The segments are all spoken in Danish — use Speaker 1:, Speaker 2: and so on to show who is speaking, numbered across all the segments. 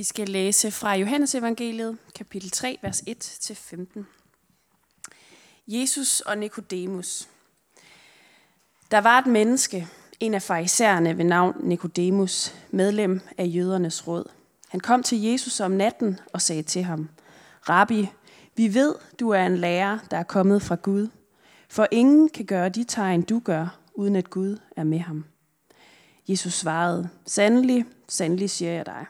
Speaker 1: Vi skal læse fra Johannes evangeliet, kapitel 3, vers 1-15. Jesus og Nikodemus. Der var et menneske, en af farisæerne ved navn Nikodemus, medlem af jødernes råd. Han kom til Jesus om natten og sagde til ham, Rabbi, vi ved, du er en lærer, der er kommet fra Gud, for ingen kan gøre de tegn, du gør, uden at Gud er med ham. Jesus svarede, Sandelig, sandelig siger jeg dig.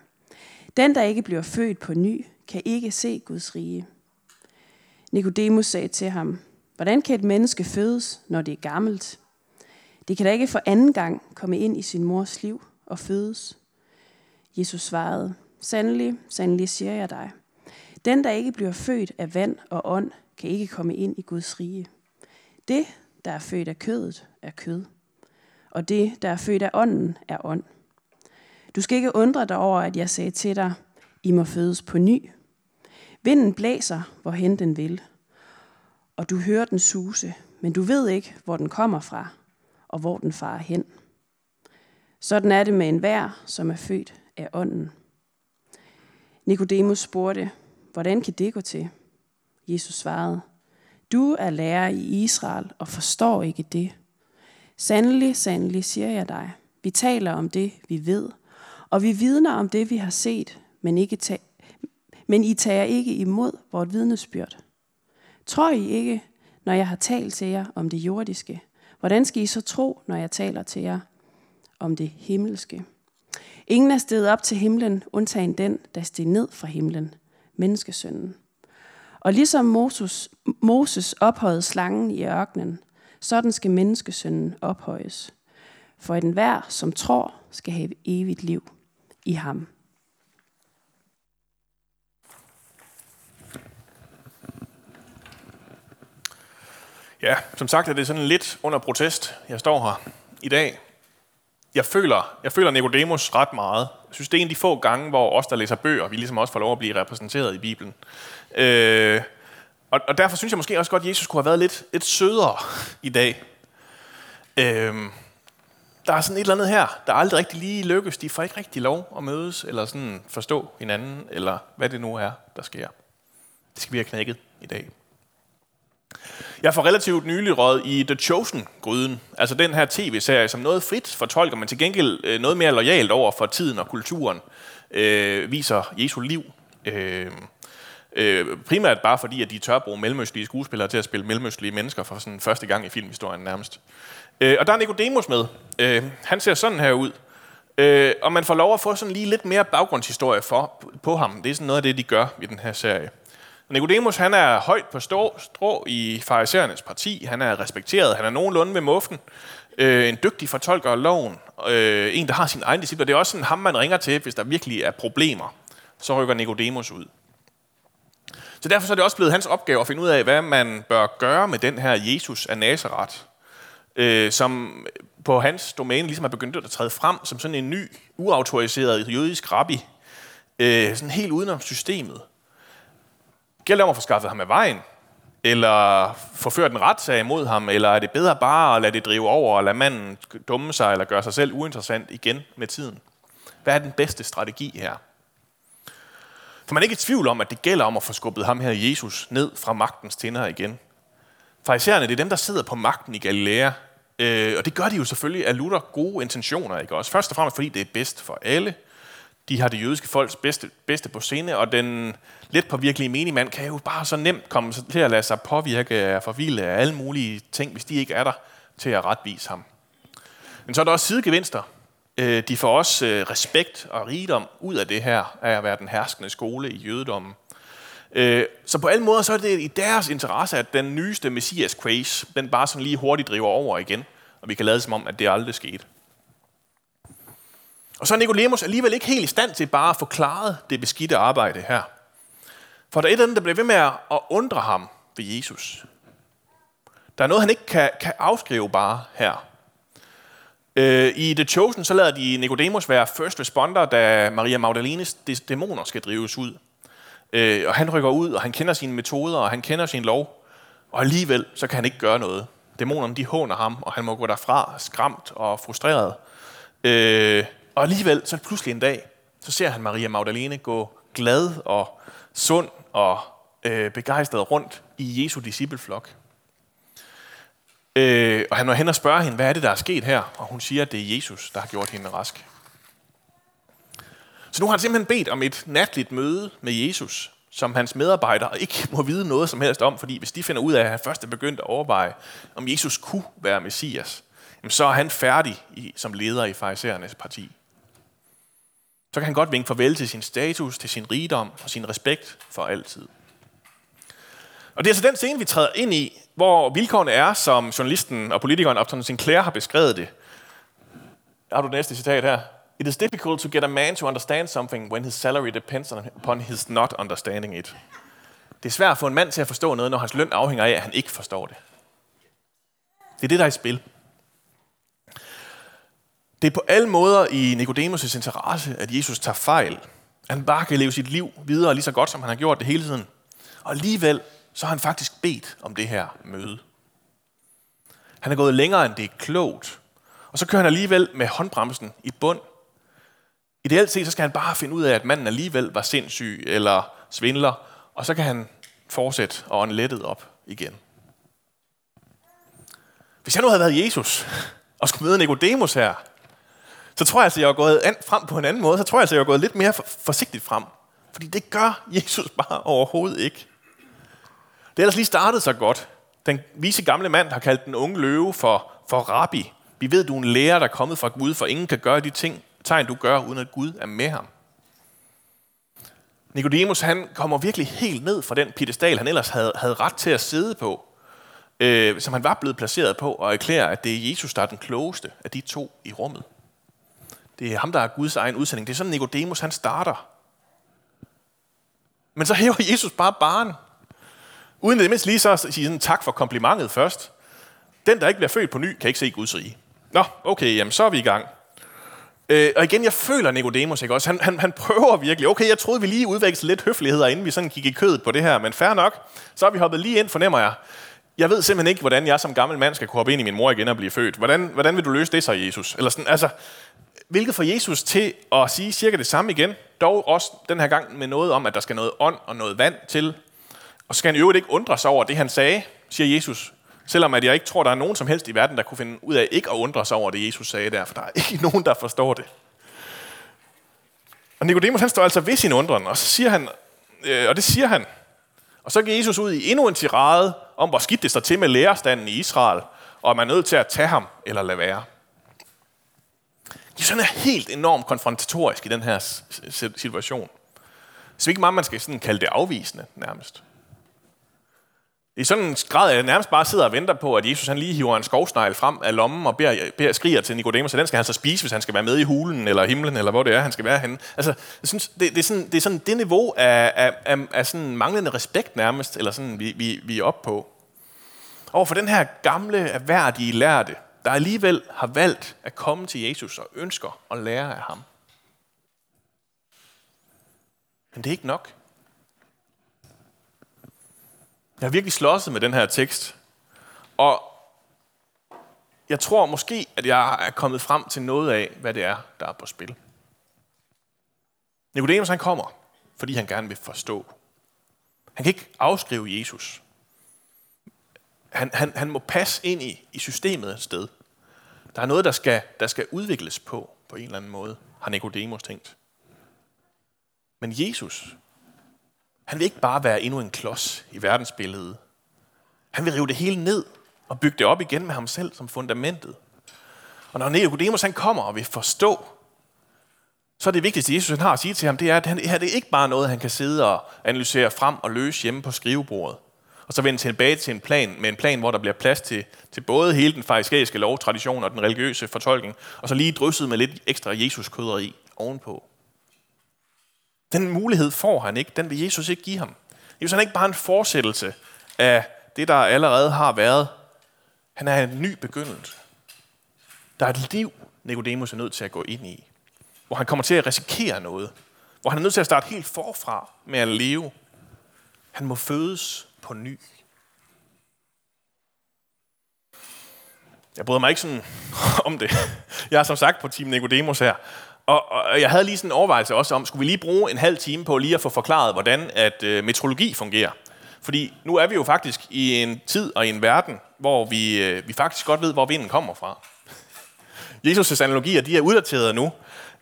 Speaker 1: Den, der ikke bliver født på ny, kan ikke se Guds rige. Nikodemus sagde til ham, Hvordan kan et menneske fødes, når det er gammelt? Det kan da ikke for anden gang komme ind i sin mors liv og fødes. Jesus svarede, Sandelig, sandelig siger jeg dig. Den, der ikke bliver født af vand og ånd, kan ikke komme ind i Guds rige. Det, der er født af kødet, er kød. Og det, der er født af ånden, er ånd. Du skal ikke undre dig over, at jeg sagde til dig, I må fødes på ny. Vinden blæser, hvorhen den vil. Og du hører den suse, men du ved ikke, hvor den kommer fra, og hvor den farer hen. Sådan er det med enhver, som er født af ånden. Nikodemus spurgte, hvordan kan det gå til? Jesus svarede, du er lærer i Israel og forstår ikke det. Sandelig, sandelig siger jeg dig, vi taler om det, vi ved, og vi vidner om det, vi har set, men, ikke ta- men I tager ikke imod vort vidnesbyrd. Tror I ikke, når jeg har talt til jer om det jordiske? Hvordan skal I så tro, når jeg taler til jer om det himmelske? Ingen er steget op til himlen, undtagen den, der steg ned fra himlen, menneskesønnen. Og ligesom Moses, Moses ophøjede slangen i ørkenen, sådan skal menneskesønnen ophøjes. For enhver, som tror, skal have evigt liv i ham.
Speaker 2: Ja, som sagt er det sådan lidt under protest, jeg står her i dag. Jeg føler, jeg føler Nicodemus ret meget. Jeg synes, det er en af de få gange, hvor os, der læser bøger, vi ligesom også får lov at blive repræsenteret i Bibelen. Øh, og, og derfor synes jeg måske også godt, at Jesus kunne have været lidt, lidt sødere i dag. Øh, der er sådan et eller andet her, der aldrig rigtig lige lykkes. De får ikke rigtig lov at mødes, eller sådan forstå hinanden, eller hvad det nu er, der sker. Det skal vi have knækket i dag. Jeg får relativt nylig råd i The Chosen-gryden, altså den her tv-serie, som noget frit fortolker, men til gengæld øh, noget mere lojalt over for tiden og kulturen, øh, viser Jesu liv. Øh, øh, primært bare fordi, at de tør bruge mellemøstlige skuespillere til at spille mellemøstlige mennesker for sådan første gang i filmhistorien nærmest. Øh, og der er Nicodemus med. Øh, han ser sådan her ud. Øh, og man får lov at få sådan lige lidt mere baggrundshistorie for, på ham. Det er sådan noget af det, de gør i den her serie. Nicodemus han er højt på strå, strå i farisæernes parti. Han er respekteret. Han er nogenlunde ved muffen. Øh, en dygtig fortolker af loven. Øh, en, der har sin egen disciple. Det er også sådan ham, man ringer til, hvis der virkelig er problemer. Så rykker Nicodemus ud. Så derfor så er det også blevet hans opgave at finde ud af, hvad man bør gøre med den her Jesus af Nazareth, øh, som på hans domæne ligesom er begyndt at træde frem som sådan en ny, uautoriseret jødisk rabbi, øh, sådan helt udenom systemet. Gælder det om at få skaffet ham af vejen? Eller forført en retssag imod ham? Eller er det bedre bare at lade det drive over og lade manden dumme sig eller gøre sig selv uinteressant igen med tiden? Hvad er den bedste strategi her? For man er ikke i tvivl om, at det gælder om at få skubbet ham her Jesus ned fra magtens tænder igen. Farisæerne, det er dem, der sidder på magten i Galilea. Øh, og det gør de jo selvfølgelig af lutter gode intentioner, ikke også? Først og fremmest fordi det er bedst for alle. De har det jødiske folks bedste, bedste på scene, og den let påvirkelige menigmand kan jo bare så nemt komme til at lade sig påvirke af forvilde af alle mulige ting, hvis de ikke er der til at retvise ham. Men så er der også sidegevinster. Øh, de får også øh, respekt og rigdom ud af det her, af at være den herskende skole i jødedommen. Øh, så på alle måder så er det i deres interesse, at den nyeste messias craze, den bare sådan lige hurtigt driver over igen, og vi kan lade som om, at det aldrig skete. Og så er Nicodemus alligevel ikke helt i stand til bare at forklare det beskidte arbejde her. For der er et eller andet, der bliver ved med at undre ham ved Jesus. Der er noget, han ikke kan, kan afskrive bare her. Øh, I The Chosen, så lader de Nicodemus være first responder, da Maria Magdalenes dæmoner skal drives ud. Øh, og han rykker ud, og han kender sine metoder, og han kender sin lov. Og alligevel, så kan han ikke gøre noget. Dæmonerne, de håner ham, og han må gå derfra skræmt og frustreret. Øh, og alligevel, så pludselig en dag, så ser han Maria Magdalene gå glad og sund og øh, begejstret rundt i Jesu discipleflok. Øh, og han var hen og spørger hende, hvad er det, der er sket her? Og hun siger, at det er Jesus, der har gjort hende rask. Så nu har han simpelthen bedt om et natligt møde med Jesus, som hans medarbejdere ikke må vide noget som helst om, fordi hvis de finder ud af, at han først er begyndt at overveje, om Jesus kunne være Messias, så er han færdig i, som leder i farisæernes parti. Så kan han godt vinke farvel til sin status, til sin rigdom og sin respekt for altid. Og det er altså den scene, vi træder ind i, hvor vilkårene er, som journalisten og politikeren Upton Sinclair har beskrevet det. Har du det næste citat her? It is difficult to get a man to understand something when his salary depends upon his not understanding it. Det er svært at få en mand til at forstå noget, når hans løn afhænger af, at han ikke forstår det. Det er det, der er i spil. Det er på alle måder i Nicodemus' interesse, at Jesus tager fejl. Han bare kan leve sit liv videre lige så godt, som han har gjort det hele tiden. Og alligevel så har han faktisk bedt om det her møde. Han er gået længere, end det er klogt. Og så kører han alligevel med håndbremsen i bund. Ideelt set, så skal han bare finde ud af, at manden alligevel var sindssyg eller svindler, og så kan han fortsætte og ånde lettet op igen. Hvis jeg nu havde været Jesus, og skulle møde Nicodemus her, så tror jeg altså, jeg var gået frem på en anden måde. Så tror jeg altså, jeg var gået lidt mere forsigtigt frem. Fordi det gør Jesus bare overhovedet ikke. Det er ellers lige startet så godt. Den vise gamle mand har kaldt den unge løve for, for rabbi. Vi ved, du er en lærer, der er kommet fra Gud, for ingen kan gøre de ting, tegn du gør, uden at Gud er med ham. Nikodemus, han kommer virkelig helt ned fra den piedestal, han ellers havde, havde ret til at sidde på, øh, som han var blevet placeret på, og erklærer, at det er Jesus, der er den klogeste af de to i rummet. Det er ham, der er Guds egen udsending. Det er sådan, Nikodemus han starter. Men så hæver Jesus bare barn. Uden det mindst lige så at sige sådan, tak for komplimentet først. Den, der ikke bliver født på ny, kan ikke se Guds rige. Nå, okay, jamen så er vi i gang. Øh, og igen, jeg føler Nicodemus, ikke også? Han, han, han prøver virkelig. Okay, jeg troede, vi lige udvekslede lidt høfligheder, inden vi sådan gik i kødet på det her, men fair nok. Så har vi hoppet lige ind, fornemmer jeg. Jeg ved simpelthen ikke, hvordan jeg som gammel mand skal kunne hoppe ind i min mor igen og blive født. Hvordan, hvordan vil du løse det så, Jesus? Eller sådan, altså, hvilket får Jesus til at sige cirka det samme igen, dog også den her gang med noget om, at der skal noget ånd og noget vand til. Og så skal han i øvrigt ikke undre sig over det, han sagde, siger Jesus. Selvom at jeg ikke tror, der er nogen som helst i verden, der kunne finde ud af ikke at undre sig over det, Jesus sagde der, for der er ikke nogen, der forstår det. Og Nicodemus, han står altså ved sin undren, og så siger han, øh, og det siger han, og så går Jesus ud i endnu en tirade om, hvor skidt det står til med lærerstanden i Israel, og man er nødt til at tage ham eller lade være. Jesus er helt enormt konfrontatorisk i den her situation. Så ikke meget, man skal sådan kalde det afvisende nærmest. I sådan en grad, at jeg nærmest bare sidder og venter på, at Jesus han lige hiver en skovsnegl frem af lommen og beder, beder, skriger til Nicodemus, at den skal han så spise, hvis han skal være med i hulen eller himlen, eller hvor det er, han skal være henne. Altså, jeg synes, det, det, er sådan, det er sådan det niveau af, af, af, af sådan manglende respekt nærmest, eller sådan, vi, vi, vi er oppe på. Og for den her gamle, erhverdige lærte, der alligevel har valgt at komme til Jesus og ønsker at lære af ham. Men det er ikke nok. Jeg har virkelig slåsset med den her tekst. Og jeg tror måske, at jeg er kommet frem til noget af, hvad det er, der er på spil. Nicodemus han kommer, fordi han gerne vil forstå. Han kan ikke afskrive Jesus. Han, han, han må passe ind i, i systemet et sted. Der er noget, der skal, der skal udvikles på, på en eller anden måde, har Nicodemus tænkt. Men Jesus, han vil ikke bare være endnu en klods i verdensbilledet. Han vil rive det hele ned og bygge det op igen med ham selv som fundamentet. Og når Nicodemus han kommer og vil forstå, så er det vigtigste, Jesus han har at sige til ham, det er, at det det er ikke bare noget, han kan sidde og analysere frem og løse hjemme på skrivebordet. Og så vende tilbage til en plan, med en plan, hvor der bliver plads til, til både hele den farisæiske lovtradition og den religiøse fortolkning, og så lige drysset med lidt ekstra Jesus-krydderi ovenpå. Den mulighed får han ikke. Den vil Jesus ikke give ham. Jesus er ikke bare en fortsættelse af det, der allerede har været. Han er en ny begyndelse. Der er et liv, Nicodemus er nødt til at gå ind i. Hvor han kommer til at risikere noget. Hvor han er nødt til at starte helt forfra med at leve. Han må fødes på ny. Jeg bryder mig ikke sådan om det. Jeg er som sagt på Team Nicodemus her. Og, og jeg havde lige sådan en overvejelse også om, skulle vi lige bruge en halv time på lige at få forklaret, hvordan at øh, metrologi fungerer. Fordi nu er vi jo faktisk i en tid og i en verden, hvor vi, øh, vi faktisk godt ved, hvor vinden kommer fra. Jesus' analogier, de er uddaterede nu.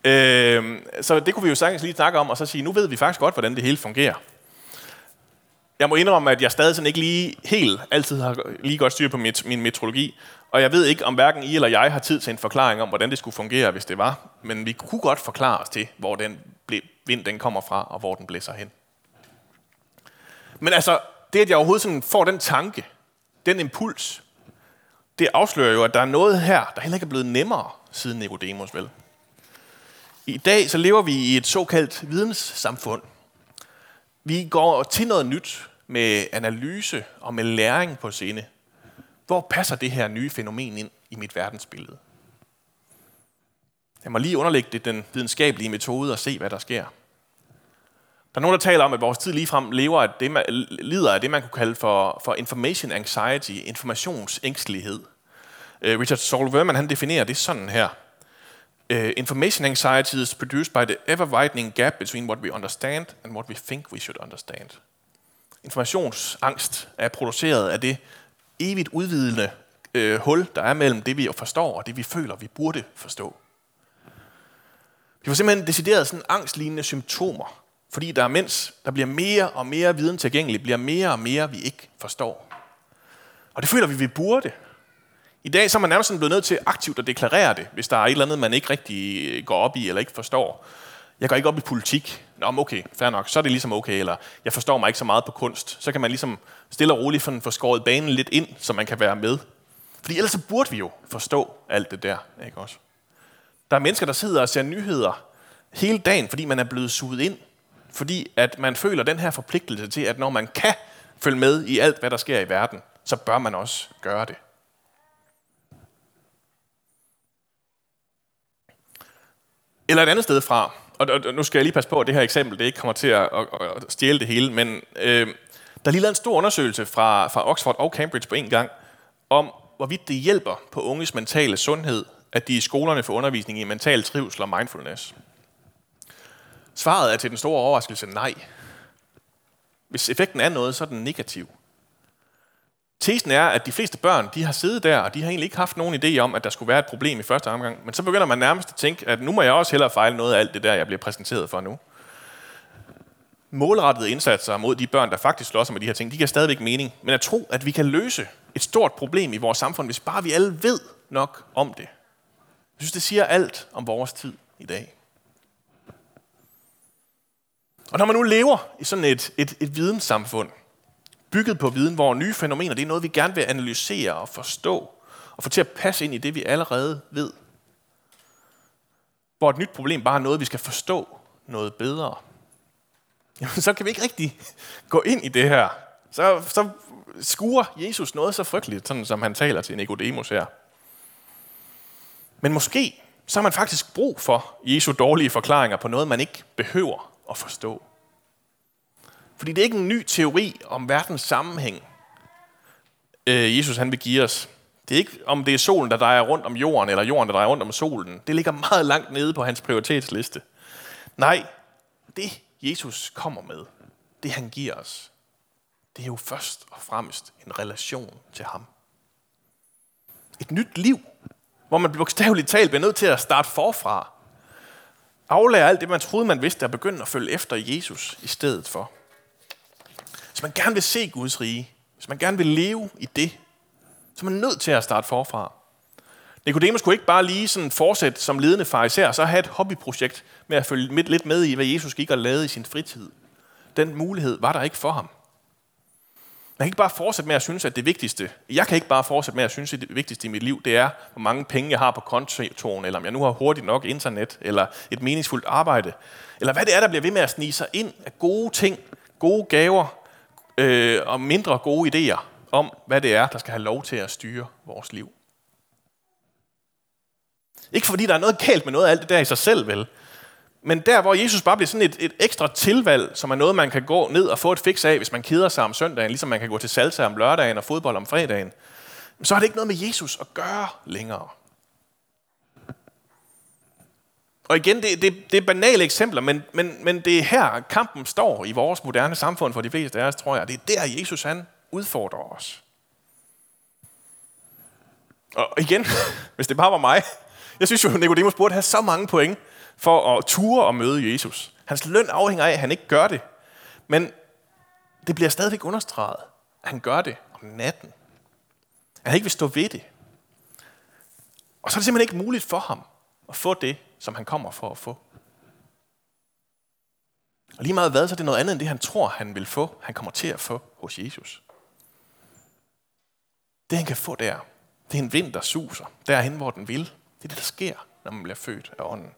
Speaker 2: Øh, så det kunne vi jo sagtens lige snakke om, og så sige, nu ved vi faktisk godt, hvordan det hele fungerer. Jeg må indrømme, at jeg stadig sådan ikke lige helt altid har lige godt styr på mit, min metrologi, og jeg ved ikke, om hverken I eller jeg har tid til en forklaring om, hvordan det skulle fungere, hvis det var. Men vi kunne godt forklare os til, hvor den vind den kommer fra, og hvor den blæser hen. Men altså, det at jeg overhovedet sådan får den tanke, den impuls, det afslører jo, at der er noget her, der heller ikke er blevet nemmere siden Nicodemus, vel? I dag så lever vi i et såkaldt videnssamfund. Vi går til noget nyt med analyse og med læring på sinde. Hvor passer det her nye fænomen ind i mit verdensbillede? Jeg må lige underlægge det den videnskabelige metode og se, hvad der sker. Der er nogen, der taler om, at vores tid ligefrem lever af det, man, lider af det, man kunne kalde for, for information anxiety, informationsængstelighed. Øh, Richard Saul Verman han definerer det sådan her. Uh, information anxiety is produced by the ever-widening gap between what we understand and what we think we should understand. Informationsangst er produceret af det evigt udvidende uh, hul, der er mellem det, vi forstår, og det, vi føler, vi burde forstå. Vi får simpelthen decideret sådan angstlignende symptomer, fordi der, mens der bliver mere og mere viden tilgængelig, bliver mere og mere, vi ikke forstår. Og det føler vi, vi burde. I dag så er man nærmest blevet nødt til aktivt at deklarere det, hvis der er et eller andet, man ikke rigtig øh, går op i eller ikke forstår. Jeg går ikke op i politik. Nå, okay, fair nok, så er det ligesom okay. Eller jeg forstår mig ikke så meget på kunst. Så kan man ligesom stille og roligt få skåret banen lidt ind, så man kan være med. Fordi ellers så burde vi jo forstå alt det der, ikke også? Der er mennesker, der sidder og ser nyheder hele dagen, fordi man er blevet suget ind fordi at man føler den her forpligtelse til, at når man kan følge med i alt, hvad der sker i verden, så bør man også gøre det. Eller et andet sted fra, og nu skal jeg lige passe på, at det her eksempel det ikke kommer til at, at, stjæle det hele, men øh, der er lige lavet en stor undersøgelse fra, fra Oxford og Cambridge på en gang, om hvorvidt det hjælper på unges mentale sundhed, at de i skolerne får undervisning i mental trivsel og mindfulness. Svaret er til den store overraskelse nej. Hvis effekten er noget, så er den negativ. Tesen er, at de fleste børn de har siddet der, og de har egentlig ikke haft nogen idé om, at der skulle være et problem i første omgang. Men så begynder man nærmest at tænke, at nu må jeg også hellere fejle noget af alt det der, jeg bliver præsenteret for nu. Målrettede indsatser mod de børn, der faktisk slås med de her ting, de giver stadigvæk mening. Men at tro, at vi kan løse et stort problem i vores samfund, hvis bare vi alle ved nok om det. Jeg synes, det siger alt om vores tid i dag. Og når man nu lever i sådan et, et, et videnssamfund, bygget på viden, hvor nye fænomener, det er noget, vi gerne vil analysere og forstå, og få til at passe ind i det, vi allerede ved. Hvor et nyt problem bare er noget, vi skal forstå noget bedre. Jamen, så kan vi ikke rigtig gå ind i det her. Så, så skuer Jesus noget så frygteligt, sådan som han taler til Nicodemus her. Men måske så har man faktisk brug for Jesu dårlige forklaringer på noget, man ikke behøver at forstå. Fordi det er ikke en ny teori om verdens sammenhæng, øh, Jesus han vil give os. Det er ikke, om det er solen, der drejer rundt om jorden, eller jorden, der drejer rundt om solen. Det ligger meget langt nede på hans prioritetsliste. Nej, det Jesus kommer med, det han giver os, det er jo først og fremmest en relation til ham. Et nyt liv, hvor man bogstaveligt talt bliver nødt til at starte forfra aflære alt det, man troede, man vidste, og begynde at følge efter Jesus i stedet for. Hvis man gerne vil se Guds rige, hvis man gerne vil leve i det, så er man nødt til at starte forfra. Nikodemus kunne ikke bare lige sådan fortsætte som ledende fariser, så have et hobbyprojekt med at følge lidt med i, hvad Jesus gik og lavede i sin fritid. Den mulighed var der ikke for ham. Man kan ikke bare fortsætte med at synes, at det vigtigste, jeg kan ikke bare fortsætte med at synes, at det vigtigste i mit liv, det er, hvor mange penge jeg har på kontoen, eller om jeg nu har hurtigt nok internet, eller et meningsfuldt arbejde, eller hvad det er, der bliver ved med at snige sig ind af gode ting, gode gaver, øh, og mindre gode idéer om, hvad det er, der skal have lov til at styre vores liv. Ikke fordi der er noget galt med noget af alt det der i sig selv, vel? Men der, hvor Jesus bare bliver sådan et, et ekstra tilvalg, som er noget, man kan gå ned og få et fix af, hvis man keder sig om søndagen, ligesom man kan gå til salsa om lørdagen og fodbold om fredagen, så har det ikke noget med Jesus at gøre længere. Og igen, det, det, det er banale eksempler, men, men, men det er her, kampen står i vores moderne samfund for de fleste af os, tror jeg. Det er der, Jesus han udfordrer os. Og igen, hvis det bare var mig, jeg synes jo, Nicodemus burde have så mange point for at ture og møde Jesus. Hans løn afhænger af, at han ikke gør det. Men det bliver stadigvæk understreget, at han gør det om natten. At han ikke vil stå ved det. Og så er det simpelthen ikke muligt for ham at få det, som han kommer for at få. Og lige meget hvad, så er det noget andet end det, han tror, han vil få, han kommer til at få hos Jesus. Det, han kan få der, det er en vind, der suser derhen, hvor den vil. Det er det, der sker, når man bliver født af ånden.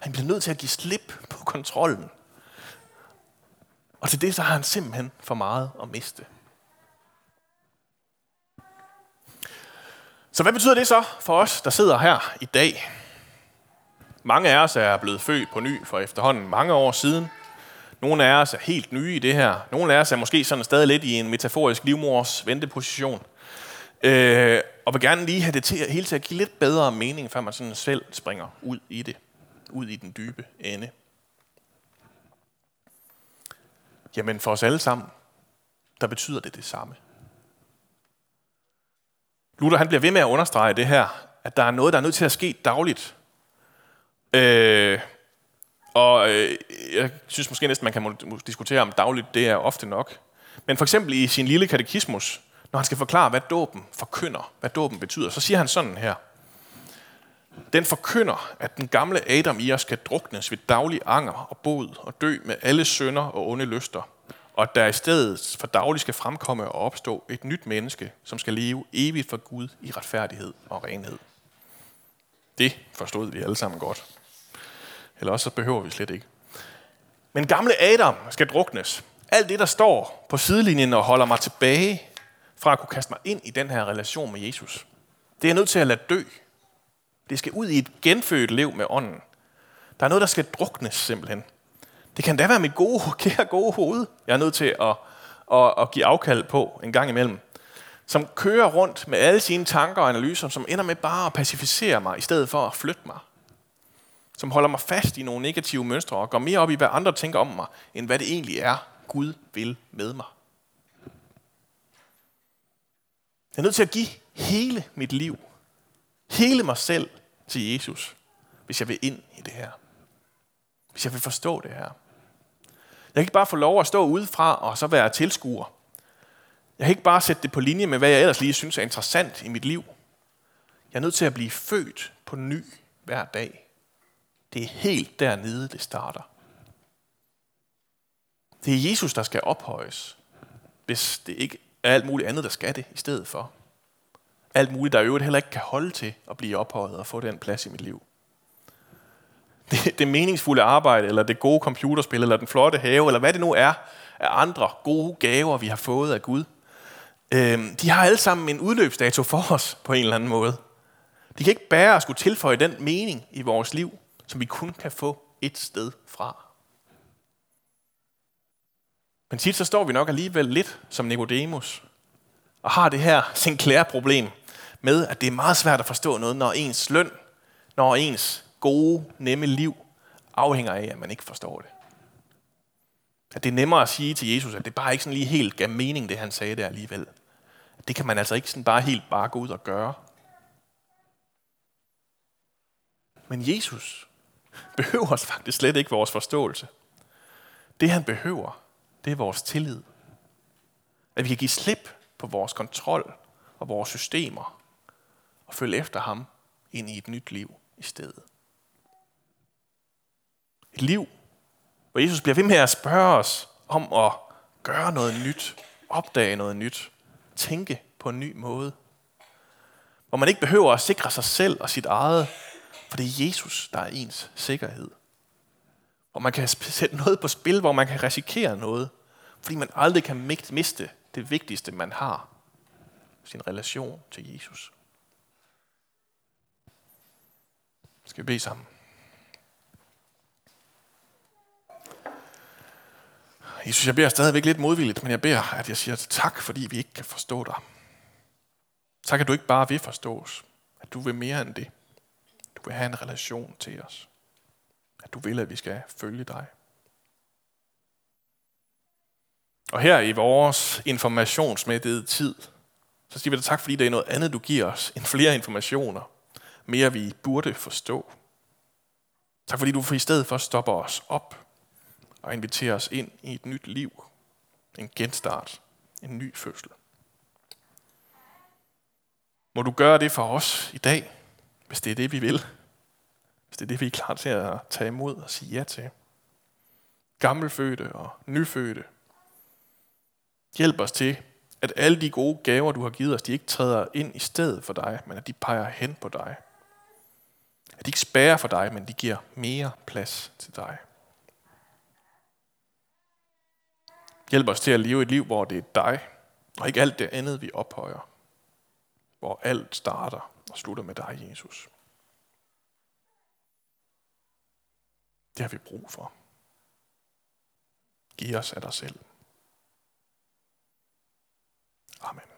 Speaker 2: Han bliver nødt til at give slip på kontrollen. Og til det så har han simpelthen for meget at miste. Så hvad betyder det så for os, der sidder her i dag? Mange af os er blevet født på ny for efterhånden mange år siden. Nogle af os er helt nye i det her. Nogle af os er måske sådan stadig lidt i en metaforisk livmors venteposition. Øh, og vil gerne lige have det til, hele til at give lidt bedre mening, før man sådan selv springer ud i det. Ud i den dybe ende. Jamen for os alle sammen, der betyder det det samme. Luther han bliver ved med at understrege det her, at der er noget, der er nødt til at ske dagligt. Øh, og øh, jeg synes måske næsten, man kan diskutere om dagligt, det er ofte nok. Men for eksempel i sin lille katekismus, når han skal forklare, hvad dåben forkynder, hvad dåben betyder, så siger han sådan her. Den forkynder, at den gamle Adam i os skal druknes ved daglig anger og bod og dø med alle synder og onde lyster, og at der i stedet for daglig skal fremkomme og opstå et nyt menneske, som skal leve evigt for Gud i retfærdighed og renhed. Det forstod vi alle sammen godt. Eller også så behøver vi slet ikke. Men gamle Adam skal druknes. Alt det, der står på sidelinjen og holder mig tilbage fra at kunne kaste mig ind i den her relation med Jesus, det er nødt til at lade dø. Det skal ud i et genfødt liv med ånden. Der er noget, der skal druknes simpelthen. Det kan da være mit gode, kære gode hoved, jeg er nødt til at, at, at give afkald på en gang imellem. Som kører rundt med alle sine tanker og analyser, som ender med bare at pacificere mig, i stedet for at flytte mig. Som holder mig fast i nogle negative mønstre og går mere op i, hvad andre tænker om mig, end hvad det egentlig er, Gud vil med mig. Jeg er nødt til at give hele mit liv, hele mig selv til Jesus, hvis jeg vil ind i det her. Hvis jeg vil forstå det her. Jeg kan ikke bare få lov at stå udefra og så være tilskuer. Jeg kan ikke bare sætte det på linje med, hvad jeg ellers lige synes er interessant i mit liv. Jeg er nødt til at blive født på ny hver dag. Det er helt dernede, det starter. Det er Jesus, der skal ophøjes, hvis det ikke er alt muligt andet, der skal det i stedet for. Alt muligt, der i øvrigt heller ikke kan holde til at blive ophøjet og få den plads i mit liv. Det, det meningsfulde arbejde, eller det gode computerspil, eller den flotte have, eller hvad det nu er af andre gode gaver, vi har fået af Gud, øh, de har alle sammen en udløbsdato for os på en eller anden måde. De kan ikke bære at skulle tilføje den mening i vores liv, som vi kun kan få et sted fra. Men tit så står vi nok alligevel lidt som Nicodemus, og har det her Sinclair-problem med, at det er meget svært at forstå noget, når ens løn, når ens gode, nemme liv afhænger af, at man ikke forstår det. At det er nemmere at sige til Jesus, at det bare ikke sådan lige helt gav mening, det han sagde der alligevel. Det kan man altså ikke sådan bare helt bare gå ud og gøre. Men Jesus behøver faktisk slet ikke vores forståelse. Det han behøver, det er vores tillid. At vi kan give slip på vores kontrol og vores systemer og følge efter ham ind i et nyt liv i stedet. Et liv, hvor Jesus bliver ved med at spørge os om at gøre noget nyt, opdage noget nyt, tænke på en ny måde. Hvor man ikke behøver at sikre sig selv og sit eget, for det er Jesus, der er ens sikkerhed. Hvor man kan sætte noget på spil, hvor man kan risikere noget, fordi man aldrig kan miste det vigtigste, man har, sin relation til Jesus. Skal vi bede sammen? Jesus, jeg beder stadigvæk lidt modvilligt, men jeg beder, at jeg siger tak, fordi vi ikke kan forstå dig. Tak, at du ikke bare vil forstås, at du vil mere end det. Vil have en relation til os. At du vil, at vi skal følge dig. Og her i vores informationsmættede tid, så siger vi dig tak, fordi det er noget andet, du giver os, end flere informationer. Mere vi burde forstå. Tak fordi du i stedet for stopper os op og inviterer os ind i et nyt liv. En genstart. En ny fødsel. Må du gøre det for os i dag, hvis det er det, vi vil. Hvis det er det, vi er klar til at tage imod og sige ja til. Gammelfødte og nyfødte. Hjælp os til, at alle de gode gaver, du har givet os, de ikke træder ind i stedet for dig, men at de peger hen på dig. At de ikke spærer for dig, men de giver mere plads til dig. Hjælp os til at leve et liv, hvor det er dig, og ikke alt det andet, vi ophøjer. Hvor alt starter og slutter med dig, Jesus. Det har vi brug for. Giv os af dig selv. Amen.